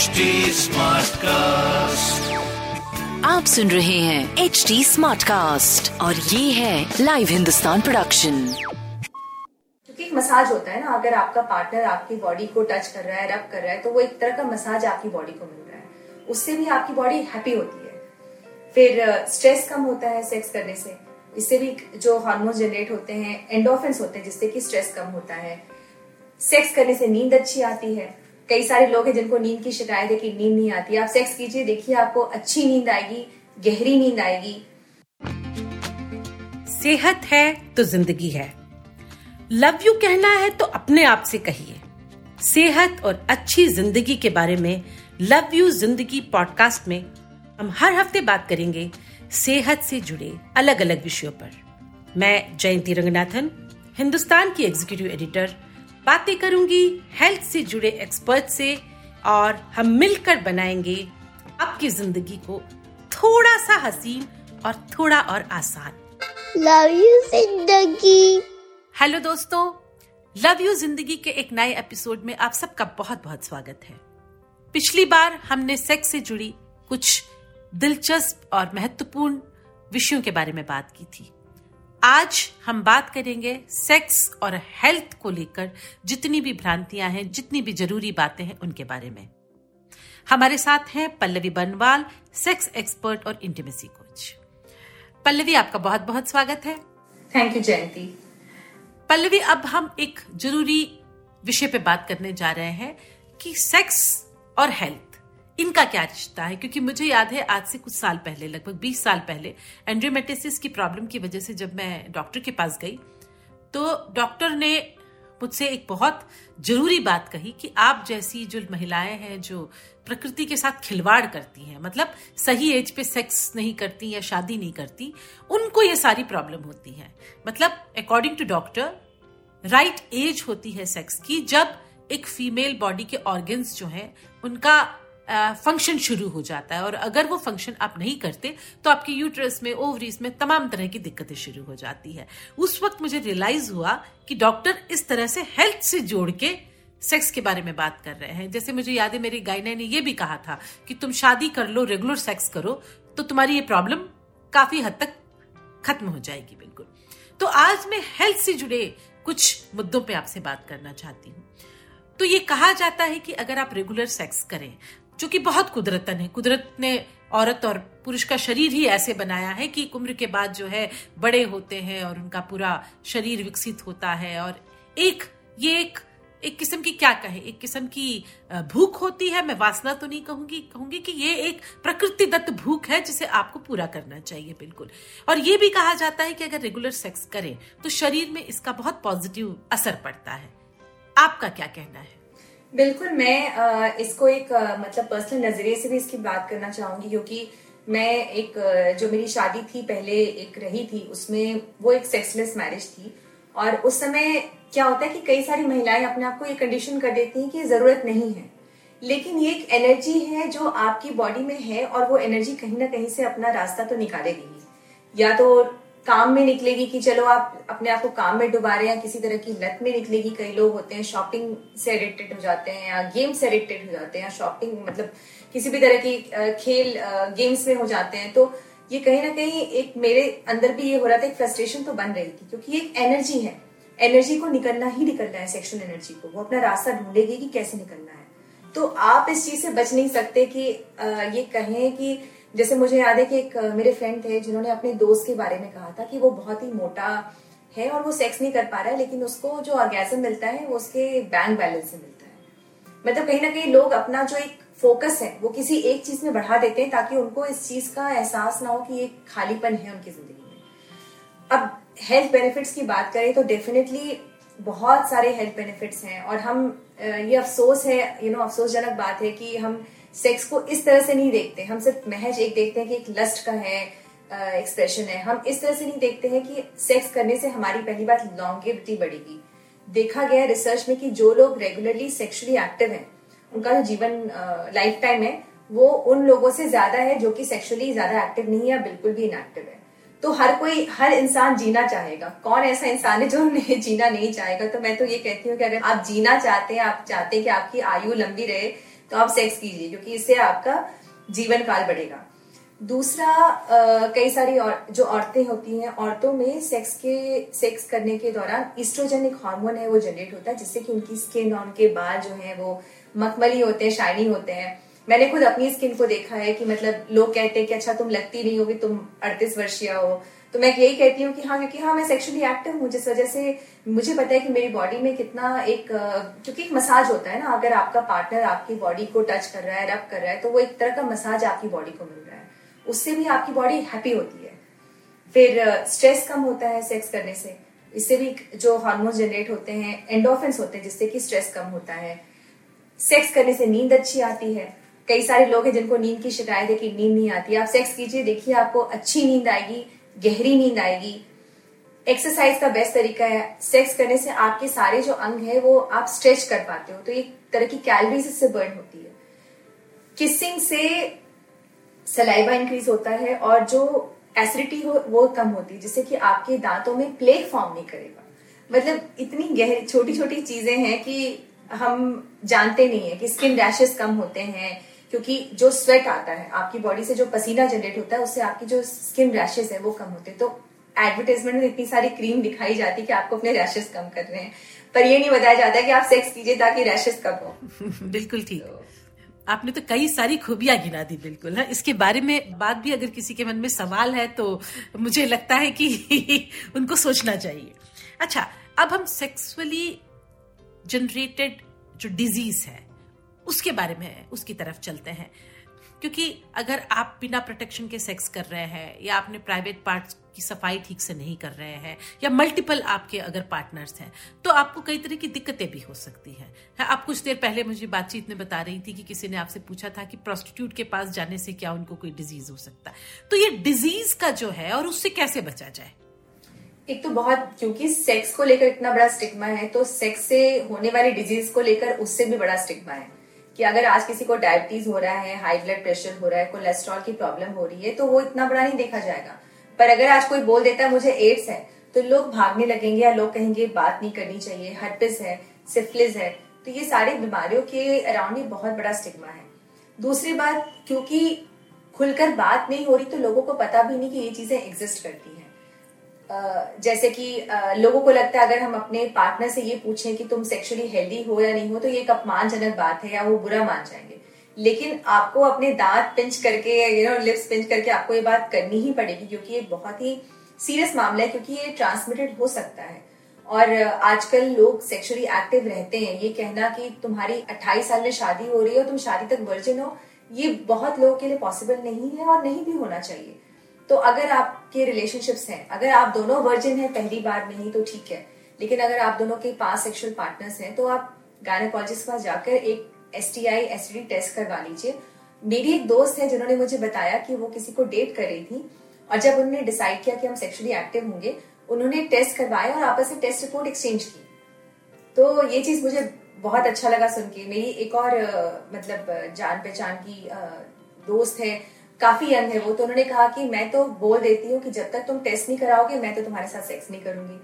HD cast आप सुन रहे हैं एच डी स्मार्ट कास्ट और ये है लाइव हिंदुस्तान प्रोडक्शन क्योंकि एक मसाज होता है ना अगर आपका पार्टनर आपकी बॉडी को टच कर रहा है रब कर रहा है तो वो एक तरह का मसाज आपकी बॉडी को मिल रहा है। उससे भी आपकी बॉडी हैप्पी होती है। फिर स्ट्रेस कम होता है सेक्स करने से। इससे भी जो हार्मोन जनरेट होते हैं एंडोफेंस होते हैं जिससे कि स्ट्रेस कम होता है। सेक्स करने से नींद अच्छी आती है। कई सारे लोग हैं जिनको नींद की शिकायत है कि नींद नहीं आती। आप सेक्स कीजिए, देखिए आपको अच्छी नींद आएगी, गहरी नींद आएगी। सेहत है तो ज़िंदगी है। लव यू कहना है तो अपने आप से कहिए। सेहत और अच्छी ज़िंदगी के बारे में लव यू ज़िंदगी पॉडकास्ट में हम हर हफ़्ते बात करेंगे सेहत से जुड़े अलग अलग विषयों पर। मैं जयंती रंगनाथन, हिंदुस्तान की एग्जीक्यूटिव एडिटर बातें करूँगी हेल्थ से जुड़े एक्सपर्ट से और हम मिलकर बनाएँगे आपकी ज़िंदगी को थोड़ा सा हसीन और थोड़ा और आसान। लव यू ज़िंदगी। हेलो दोस्तों लव यू ज़िंदगी के एक नए एपिसोड में आप सबका बहुत बहुत स्वागत है। पिछली बार हमने सेक्स से जुड़ी कुछ दिलचस्प और महत्वपूर्ण विषयों के बारे में बात की थी। आज हम बात करेंगे सेक्स और हेल्थ को लेकर जितनी भी भ्रांतियाँ हैं जितनी भी ज़रूरी बातें हैं उनके बारे में। हमारे साथ हैं पल्लवी बनवाल सेक्स एक्सपर्ट और इंटीमेसी कोच पल्लवी आपका बहुत बहुत स्वागत है। थैंक यू जयंती पल्लवी अब हम एक ज़रूरी विषय पे बात करने जा रहे हैं कि सेक्स और हेल्थ इनका क्या रिश्ता है? क्योंकि मुझे याद है, आज से कुछ साल पहले, लगभग 20 साल पहले एंड्रोमेटिसिस की प्रॉब्लम की वजह से जब मैं डॉक्टर के पास गई तो डॉक्टर ने मुझसे एक बहुत ज़रूरी बात कही कि आप जैसी जो महिलाएँ हैं, जो प्रकृति के साथ खिलवाड़ करती हैं मतलब सही एज पे सेक्स नहीं करती या शादी नहीं करती, उनको ये सारी प्रॉब्लम होती है। मतलब according to doctor right age होती है सेक्स की, जब एक फीमेल बॉडी के ऑर्गन्स जो हैं, उनका फ़ंक्शन शुरू हो जाता है और अगर वो फ़ंक्शन आप नहीं करते तो आपके यूट्रस में ओवरीज में तमाम तरह की दिक्कतें शुरू हो जाती है। उस वक्त मुझे रियलाइज़ हुआ कि डॉक्टर इस तरह से हेल्थ से जोड़ के सेक्स के बारे में बात कर रहे हैं। जैसे मुझे याद है, मेरी गायना ने यह भी कहा था कि तुम शादी कर लो रेगुलर सेक्स करो तो तुम्हारी ये प्रॉब्लम काफ़ी हद तक खत्म हो जाएगी, बिल्कुल। तो आज मैं हेल्थ से जुड़े कुछ मुद्दों पे आपसे बात करना चाहती हूँ। तो ये कहा जाता है कि अगर आप रेगुलर सेक्स करें जो कि बहुत कुदरतन है। कुदरत ने औरत और पुरुष का शरीर ही ऐसे बनाया है कि उम्र के बाद जो है बड़े होते हैं और उनका पूरा शरीर विकसित होता है और एक, ये एक एक किस्म की क्या कहे? एक किस्म की भूख होती है। मैं वासना तो नहीं कहूँगी कहूँगी कि ये एक प्रकृति दत्त भूख है जिसे आपको पूरा करना चाहिए बिल्कुल। और ये भी कहा जाता है कि अगर रेगुलर सेक्स करें तो शरीर में इसका बहुत पॉजिटिव असर पड़ता है। आपका क्या कहना है? बिल्कुल, मैं इसको एक मतलब पर्सनल नज़रिए से भी इसकी बात करना चाहूँगी, क्योंकि मैं एक जो मेरी शादी थी, पहले एक रही थी, उसमें वो एक सेक्सलेस मैरिज थी। और उस समय क्या होता है कि कई सारी महिलाएँ अपने आप को ये कंडीशन कर देती हैं कि ज़रूरत नहीं है। लेकिन ये एक एनर्जी है जो आपकी बॉडी में है और वो एनर्जी कहीं ना कहीं से अपना रास्ता तो निकालेगी या तो काम में निकलेगी कि चलो आप अपने आप को काम में डुबा रहे हैं, किसी तरह की लत में निकलेगी, कई लोग होते हैं शॉपिंग से एडिक्टेड हो जाते हैं या गेम से एडिक्टेड हो जाते हैं शॉपिंग मतलब किसी भी तरह की खेल गेम्स में हो जाते हैं तो ये कहीं ना कहीं एक मेरे अंदर भी ये हो रहा था, एक फ्रस्ट्रेशन तो बन रही थी, क्योंकि एक एनर्जी है। एनर्जी को निकलना ही निकलना है सेक्शुअल एनर्जी को। वो अपना रास्ता ढूंढेगी कि कैसे निकलना है। तो आप इस चीज़ से बच नहीं सकते कि ये कहें कि जैसे मुझे याद है कि एक मेरे फ्रेंड थे जिन्होंने अपने दोस्त के बारे में कहा था कि वो बहुत ही मोटा है और वो सेक्स नहीं कर पा रहा है, लेकिन उसको जो ऑर्गेजम मिलता है, वो उसके बैंक बैलेंस से मिलता है। मतलब कहीं ना कहीं लोग अपना जो एक फोकस है, वो किसी एक चीज़ में बढ़ा देते हैं ताकि उनको इस चीज़ का एहसास ना हो कि एक खालीपन है उनकी ज़िंदगी में। अब हेल्थ बेनिफिट्स की बात करें तो डेफिनेटली बहुत सारे हेल्थ बेनिफिट्स हैं और हम ये अफसोस है यू नो अफसोसजनक बात है कि हम सेक्स को इस तरह से नहीं देखते। हम सिर्फ़ महज एक देखते हैं कि एक लस्ट का है एक्सप्रेशन है। हम इस तरह से नहीं देखते हैं कि सेक्स करने से हमारी पहली बात लॉन्गेविटी बढ़ेगी। देखा गया रिसर्च में कि जो लोग रेगुलरली सेक्सुअली एक्टिव हैं, उनका जो जीवन लाइफ टाइम है, वो उन लोगों से ज़्यादा है जो कि सेक्सुअली ज़्यादा एक्टिव नहीं है बिल्कुल भी इनएक्टिव है। तो हर कोई, हर इंसान जीना चाहेगा। कौन ऐसा इंसान है जो नहीं जीना नहीं चाहेगा? तो मैं तो ये कहती हूँ कि अगर आप जीना चाहते हैं, आप चाहते हैं कि आपकी आयु लंबी रहे तो आप सेक्स कीजिए क्योंकि इससे आपका जीवन काल बढ़ेगा। दूसरा कई सारी और, जो औरतें होती हैं औरतों में सेक्स के सेक्स करने के दौरान ईस्ट्रोजन एक हार्मोन है वो जनरेट होता है जिससे कि उनकी स्किन और उनके बाल जो है वो मखमली होते हैं शाइनी होते हैं। मैंने खुद अपनी स्किन को देखा है कि मतलब लोग कहते हैं कि अच्छा तुम लगती नहीं होगी तुम अड़तीस वर्षीय हो। तो मैं यही कहती हूँ कि हाँ क्योंकि हाँ मैं सेक्सुअली एक्टिव हूँ, जिस वजह से मुझे पता है कि मेरी बॉडी में कितना एक क्योंकि एक मसाज होता है ना, अगर आपका पार्टनर आपकी बॉडी को टच कर रहा है रब कर रहा है तो वो एक तरह का मसाज आपकी बॉडी को मिल रहा है। उससे भी आपकी बॉडी हैप्पी होती है। फिर स्ट्रेस कम होता है सेक्स करने से। इससे भी जो हार्मोन जनरेट होते हैं एंडोफेंस होते हैं, जिससे कि स्ट्रेस कम होता है। सेक्स करने से नींद अच्छी आती है। कई सारे लोग हैं जिनको नींद की शिकायत है कि नींद नहीं आती। आप सेक्स कीजिए, देखिए आपको अच्छी नींद आएगी। गहरी नींद आएगी। एक्सरसाइज का बेस्ट तरीका है। सेक्स करने से आपके सारे जो अंग है, वो आप स्ट्रेच कर पाते हो। तो एक तरह की कैलोरीज इससे बर्न होती है। किसिंग से सलाइवा इंक्रीज होता है और जो एसिडिटी हो, वो कम होती है, जिससे कि आपके दांतों में प्लेग फॉर्म नहीं करेगा। मतलब इतनी गहरी छोटी छोटी चीज़ें हैं कि हम जानते नहीं है कि स्किन रैशेस कम होते हैं क्योंकि जो स्वेट आता है आपकी बॉडी से जो पसीना जनरेट होता है उससे आपकी जो स्किन रैशेस है वो कम होते हैं। तो एडवर्टाइजमेंट में इतनी सारी क्रीम दिखाई जाती है कि आपको अपने रैशेस कम कर रहे हैं। पर ये नहीं बताया जाता कि आप सेक्स कीजिए ताकि रैशेस कम हो। बिल्कुल ठीक। आपने तो कई सारी खूबियाँ गिना दी बिल्कुल है। इसके बारे में बात भी अगर किसी के मन में सवाल है तो मुझे लगता है कि उनको सोचना चाहिए। अच्छा अब हम सेक्सुअली जनरेटेड जो डिज़ीज़ है उसके बारे में उसकी तरफ़ चलते हैं। क्योंकि अगर आप बिना प्रोटेक्शन के सेक्स कर रहे हैं या आपने प्राइवेट पार्ट्स की सफ़ाई ठीक से नहीं कर रहे हैं या मल्टीपल आपके अगर पार्टनर्स हैं तो आपको कई तरह की दिक्कतें भी हो सकती हैं। है, आप कुछ देर पहले मुझे बातचीत में बता रही थी कि किसी ने आपसे पूछा था कि प्रोस्टिट्यूट के पास जाने से क्या उनको कोई डिज़ीज़ हो सकता है। तो ये डिज़ीज़ का जो है और उससे कैसे बचा जाए? एक तो बहुत क्योंकि सेक्स को लेकर इतना बड़ा स्टिग्मा है तो सेक्स से होने वाली डिज़ीज़ को लेकर उससे भी बड़ा स्टिग्मा है। कि अगर आज किसी को डायबिटीज़ हो रहा है हाई ब्लड प्रेशर हो रहा है कोलेस्ट्रॉल की प्रॉब्लम हो रही है तो वो इतना बड़ा नहीं देखा जाएगा। पर अगर आज कोई बोल देता है, मुझे एड्स है तो लोग भागने लगेंगे या लोग कहेंगे, बात नहीं करनी चाहिए हर्पिस है सिफलिस है। तो ये सारी बीमारियों के अराउंड ये बहुत बड़ा स्टिग्मा है। दूसरी बात, क्योंकि खुलकर बात नहीं हो रही तो लोगों को पता भी नहीं कि ये चीज़ें एग्जिस्ट करती हैं। जैसे कि लोगों को लगता है अगर हम अपने पार्टनर से ये पूछें कि तुम सेक्सुअली हेल्दी हो या नहीं हो तो ये एक अपमानजनक बात है या वो बुरा मान जाएँगे। लेकिन आपको अपने दांत पिंच करके यू नो लिप्स पिंच करके आपको ये बात करनी ही पड़ेगी, क्योंकि ये बहुत ही सीरियस मामला है, क्योंकि ये ट्रांसमिटेड हो सकता है। और आजकल लोग सेक्सुअली एक्टिव रहते हैं। ये कहना कि तुम्हारी 28 साल में शादी हो रही है और तुम शादी तक वर्जिन हो, ये बहुत लोगों के लिए पॉसिबल नहीं है और नहीं भी होना चाहिए। तो अगर आपके रिलेशनशिप्स हैं, अगर आप दोनों वर्जिन हैं, पहली बार में ही तो ठीक है, लेकिन अगर आप दोनों के पास सेक्सुअल पार्टनर्स हैं तो आप गायनेकोलॉजिस्ट के पास जाकर एक S T I S T test करवा लीजिए। मेरी एक दोस्त है जिन्होंने मुझे बताया कि वो किसी को डेट कर रही थी, और जब उन्होंने डिसाइड किया कि हम सेक्सुअली एक्टिव होंगे, उन्होंने टेस्ट करवाया और आपस में टेस्ट रिपोर्ट एक्सचेंज की। तो ये चीज़ मुझे बहुत अच्छा लगा सुन के। मेरी एक और मतलब जान पहचान की दोस्त है काफ़ी यंग है वो तो उन्होंने कहा कि मैं तो बोल देती हूँ कि जब तक तुम टेस्ट नहीं कराओगे, मैं तो तुम्हारे साथ सेक्स नहीं करूँगी।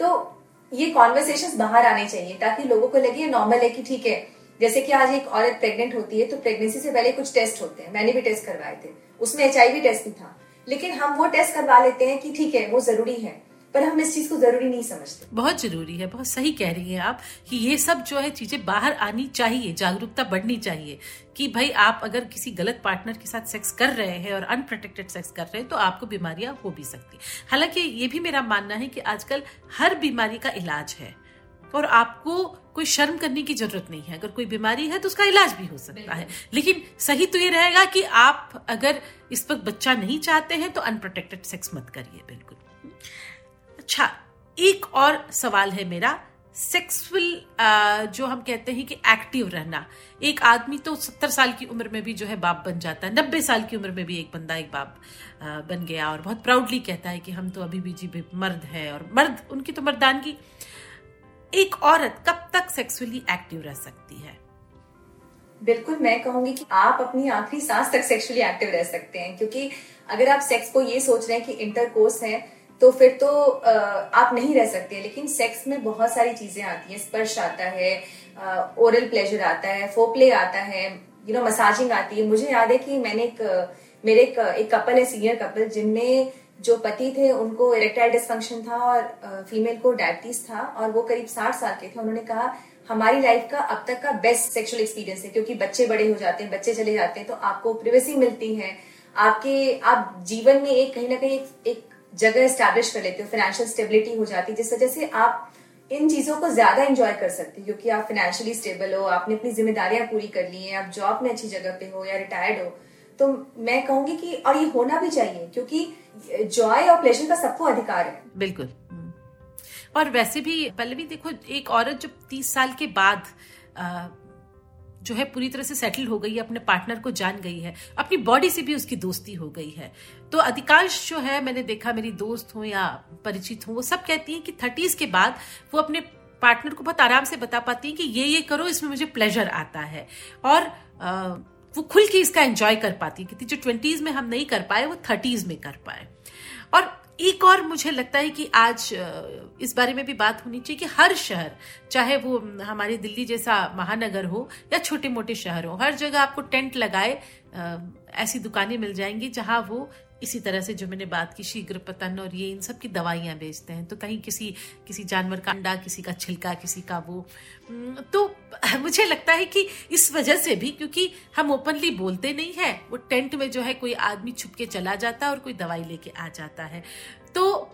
तो ये कॉन्वर्सेशन बाहर आने चाहिए, ताकि लोगों को लगे नॉर्मल है कि ठीक है। जैसे कि आज एक औरत प्रेग्नेंट होती है तो प्रेगनेंसी से पहले कुछ टेस्ट होते हैं। मैंने भी टेस्ट करवाए थे। उसमें एच टेस्ट भी था। लेकिन हम वो टेस्ट करवा लेते हैं कि ठीक है, वो ज़रूरी है। पर हम इस चीज़ को ज़रूरी नहीं समझते। बहुत ज़रूरी है बहुत सही कह रही है आप कि ये सब जो है चीज़ें बाहर आनी चाहिए जागरूकता बढ़नी चाहिए कि भाई आप अगर किसी गलत पार्टनर के साथ सेक्स कर रहे हैं और अनप्रोटेक्टेड सेक्स कर रहे हैं तो आपको बीमारियाँ हो भी सकती हालाँकि ये भी मेरा मानना है कि आजकल हर बीमारी का इलाज है और आपको कोई शर्म करने की ज़रूरत नहीं है। अगर कोई बीमारी है तो उसका इलाज भी हो सकता है। लेकिन सही तो ये रहेगा कि आप अगर इस वक्त बच्चा नहीं चाहते हैं तो अनप्रोटेक्टेड सेक्स मत करिए बिल्कुल। अच्छा एक और सवाल है मेरा सेक्सुअल जो हम कहते हैं कि एक्टिव रहना। एक आदमी तो सत्तर साल की उम्र में भी जो है बाप बन जाता है, नब्बे साल की उम्र में भी एक बंदा, एक बाप बन गया और बहुत प्राउडली कहता है कि हम तो अभी भी जी मर्द है और मर्द, उनकी तो मर्दानगी। एक औरत कब तक सेक्सुअली एक्टिव रह सकती है? बिल्कुल, मैं कहूँगी कि आप अपनी आखिरी सांस तक सेक्सुअली एक्टिव रह सकते हैं, क्योंकि अगर आप सेक्स को ये सोच रहे हैं कि इंटरकोर्स है तो फिर तो आप नहीं रह सकते लेकिन सेक्स में बहुत सारी चीज़ें आती हैं। स्पर्श आता है ओरल प्लेजर आता है फोप्ले आता है यू नो मसाजिंग आती है। मुझे याद है कि मैंने एक मेरे एक, एक कपल है सीनियर कपल जिनमें जो पति थे उनको इरेक्टाइल डिस्फंक्शन था और फीमेल को डायबिटीज़ था और वो करीब साठ साल के थे। उन्होंने कहा हमारी लाइफ का अब तक का बेस्ट सेक्सुअल एक्सपीरियंस है क्योंकि बच्चे बड़े हो जाते हैं बच्चे चले जाते हैं तो आपको प्रिवेसी मिलती है। आपके आप जीवन में एक कहीं ना कहीं एक, एक जगह स्टैब्लिश कर लेते हो फाइनेंशियल स्टेबिलिटी हो जाती है, जिस वजह से आप इन चीज़ों को ज़्यादा एंजॉय कर सकते हो, क्योंकि आप फाइनेंशियली स्टेबल हो, आपने अपनी जिम्मेदारियाँ पूरी कर ली हैं, आप जॉब में अच्छी जगह पे हो या रिटायर्ड हो तो मैं कहूँगी कि, और ये होना भी चाहिए, क्योंकि जॉय और प्लेजर का सबको अधिकार है बिल्कुल। और वैसे भी, पल्लवी, देखो, एक औरत जब तीस साल के बाद जो है पूरी तरह से सेटल हो गई है अपने पार्टनर को जान गई है अपनी बॉडी से भी उसकी दोस्ती हो गई है। तो अधिकांश जो है मैंने देखा मेरी दोस्त हो या परिचित हो वो सब कहती हैं कि थर्टीज के बाद वो अपने पार्टनर को बहुत आराम से बता पाती हैं कि ये ये करो इसमें मुझे प्लेजर आता है। और आ, वो खुल के इसका एंजॉय कर पाती है कि जो ट्वेंटीज में हम नहीं कर पाए वो थर्टीज में कर पाए। और एक और मुझे लगता है कि आज इस बारे में भी बात होनी चाहिए कि हर शहर, चाहे वो हमारी दिल्ली जैसा महानगर हो या छोटे मोटे शहर हो, हर जगह आपको टेंट लगाए ऐसी दुकानें मिल जाएँगी जहाँ वो इसी तरह से जो मैंने बात की, शीघ्र पतन और ये इन सब की दवाइयाँ बेचते हैं। तो कहीं किसी किसी जानवर का अंडा, किसी का छिलका, किसी का वो। तो मुझे लगता है कि इस वजह से भी, क्योंकि हम ओपनली बोलते नहीं है, वो टेंट में जो है कोई आदमी छुप के चला जाता है और कोई दवाई लेके आ जाता है। तो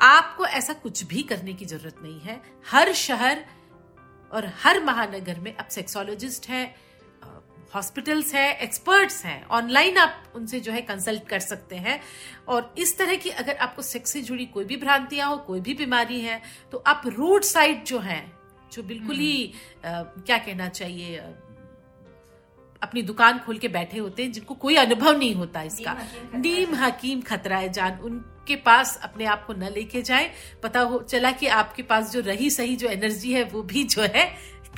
आपको ऐसा कुछ भी करने की ज़रूरत नहीं है। हर शहर और हर महानगर में अब सेक्सोलॉजिस्ट है हॉस्पिटल्स है एक्सपर्ट्स हैं ऑनलाइन आप उनसे जो है कंसल्ट कर सकते हैं। और इस तरह की अगर आपको सेक्स से जुड़ी कोई भी भ्रांतियाँ हो कोई भी बीमारी है तो आप रोड साइड जो है जो बिल्कुल ही हम्म। क्या कहना चाहिए अपनी दुकान खोल के बैठे होते हैं जिनको कोई अनुभव नहीं होता इसका। नीम हकीम खतरा है। जान उनके पास अपने आप को न लेके जाए। पता हो चला कि आपके पास जो रही सही जो एनर्जी है वो भी जो है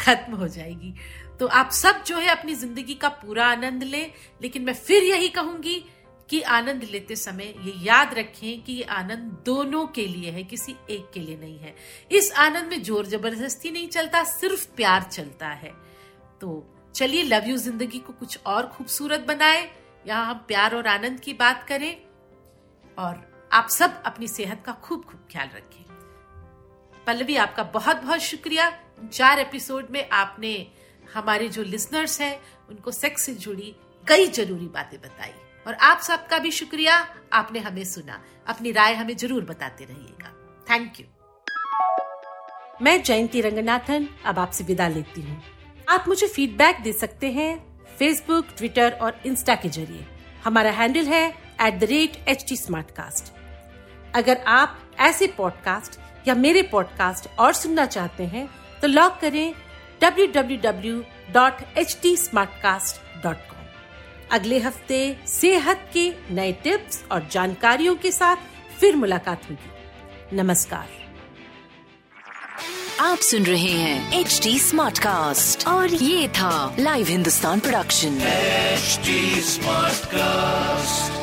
खत्म हो जाएगी। तो आप सब जो है अपनी ज़िंदगी का पूरा आनंद लें, लेकिन मैं फिर यही कहूँगी कि आनंद लेते समय ये याद रखें कि ये आनंद दोनों के लिए है, किसी एक के लिए नहीं है। इस आनंद में ज़ोर ज़बरदस्ती नहीं चलता, सिर्फ़ प्यार चलता है। तो चलिए, लव यू ज़िंदगी को कुछ और खूबसूरत बनाए। यहाँ हम प्यार और आनंद की बात करें और आप सब अपनी सेहत का खूब खूब ख्याल रखें। पल्लवी, आपका बहुत बहुत शुक्रिया। चार एपिसोड में आपने हमारे जो लिसनर्स हैं, उनको सेक्स से जुड़ी कई ज़रूरी बातें बताई। और आप सबका भी शुक्रिया, आपने हमें सुना। अपनी राय हमें ज़रूर बताते रहिएगा। थैंक यू मैं जयंती रंगनाथन, अब आपसे विदा लेती हूँ। आप मुझे फीडबैक दे सकते हैं फेसबुक ट्विटर और इंस्टा के ज़रिए। हमारा हैंडल है at the rate H T अगर आप ऐसे पॉडकास्ट या मेरे पॉडकास्ट और सुनना चाहते हैं तो लॉग करें www.htsmartcast.com अगले हफ़्ते सेहत के नए टिप्स और जानकारियों के साथ फिर मुलाकात होगी। नमस्कार। आप सुन रहे हैं एच डी स्मार्ट कास्ट और ये था live Hindustan production smart cast